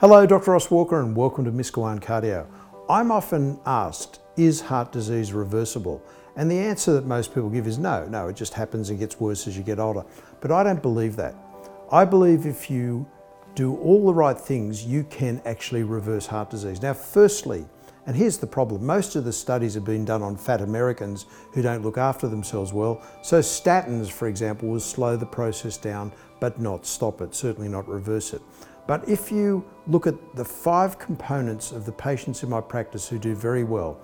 Hello, Dr. Ross Walker, and welcome to Miss Miskawaan Cardio. I'm often asked, is heart disease reversible? And the answer that most people give is no, no, it just happens and gets worse as you get older. But I don't believe that. I believe if you do all the right things, you can actually reverse heart disease. Now, firstly, and here's the problem most of the studies have been done on fat Americans who don't look after themselves well. So, statins, for example, will slow the process down but not stop it, certainly not reverse it. But if you look at the five components of the patients in my practice who do very well,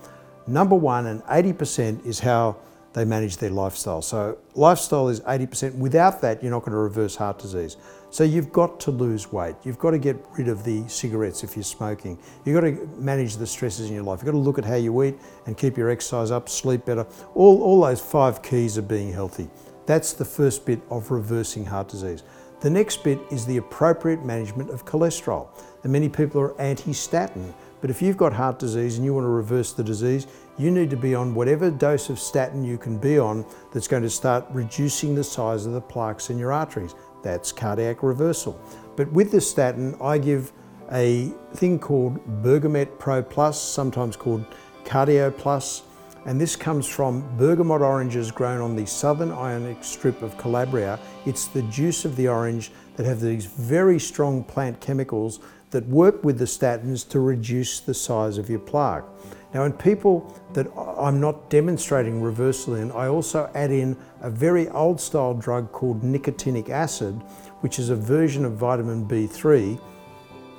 number one, and 80% is how they manage their lifestyle. So lifestyle is 80%. Without that, you're not going to reverse heart disease. So you've got to lose weight. You've got to get rid of the cigarettes if you're smoking. You've got to manage the stresses in your life. You've got to look at how you eat and keep your exercise up, sleep better. All, all those five keys of being healthy. That's the first bit of reversing heart disease. The next bit is the appropriate management of cholesterol. And many people are anti-statin, but if you've got heart disease and you want to reverse the disease, you need to be on whatever dose of statin you can be on that's going to start reducing the size of the plaques in your arteries. That's cardiac reversal. But with the statin, I give a thing called Bergamet Pro Plus, sometimes called Cardio Plus. And this comes from bergamot oranges grown on the southern Ionic strip of Calabria. It's the juice of the orange that have these very strong plant chemicals that work with the statins to reduce the size of your plaque. Now in people that I'm not demonstrating reversal in, I also add in a very old style drug called nicotinic acid, which is a version of vitamin B3.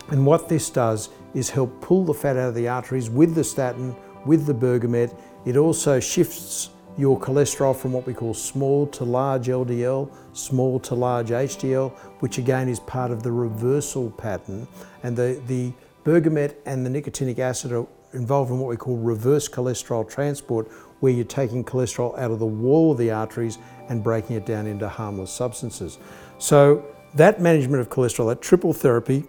And what this does is help pull the fat out of the arteries with the statin, with the bergamet. It also shifts your cholesterol from what we call small to large LDL, small to large HDL, which again is part of the reversal pattern. And the, the bergamet and the nicotinic acid are involved in what we call reverse cholesterol transport, where you're taking cholesterol out of the wall of the arteries and breaking it down into harmless substances. So that management of cholesterol, that triple therapy,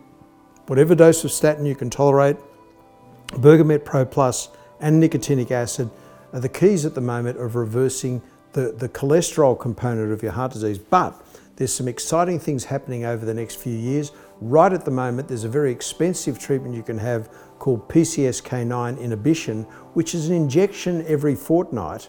whatever dose of statin you can tolerate, Bergamet Pro Plus and nicotinic acid are the keys at the moment of reversing the, the cholesterol component of your heart disease. But there's some exciting things happening over the next few years. Right at the moment, there's a very expensive treatment you can have called PCSK9 inhibition, which is an injection every fortnight.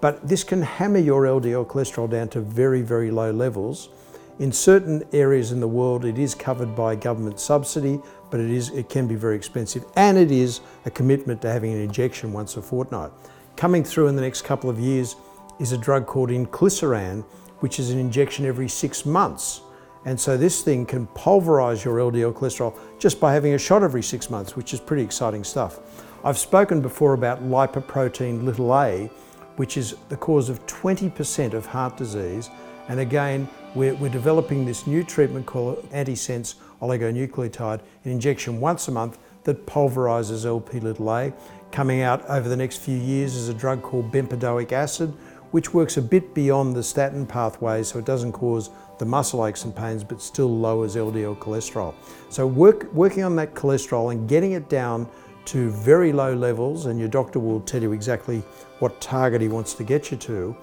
But this can hammer your LDL cholesterol down to very, very low levels. In certain areas in the world, it is covered by government subsidy, but it, is, it can be very expensive. And it is a commitment to having an injection once a fortnight. Coming through in the next couple of years is a drug called inclisiran, which is an injection every six months. And so this thing can pulverize your LDL cholesterol just by having a shot every six months, which is pretty exciting stuff. I've spoken before about lipoprotein little a, which is the cause of 20% of heart disease. And again, we're, we're developing this new treatment called antisense oligonucleotide, an injection once a month that pulverizes LP little a. Coming out over the next few years is a drug called bempedoic acid, which works a bit beyond the statin pathway, so it doesn't cause the muscle aches and pains, but still lowers LDL cholesterol. So work, working on that cholesterol and getting it down to very low levels, and your doctor will tell you exactly what target he wants to get you to,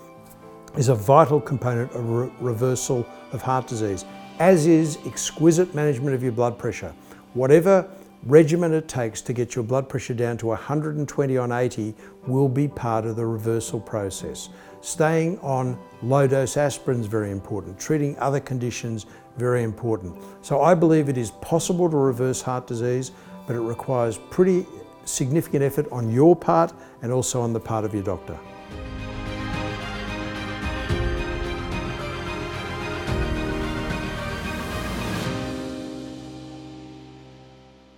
is a vital component of re reversal of heart disease, as is exquisite management of your blood pressure. Whatever regimen it takes to get your blood pressure down to 120 on 80 will be part of the reversal process. Staying on low dose aspirin is very important. Treating other conditions, very important. So I believe it is possible to reverse heart disease, but it requires pretty significant effort on your part and also on the part of your doctor.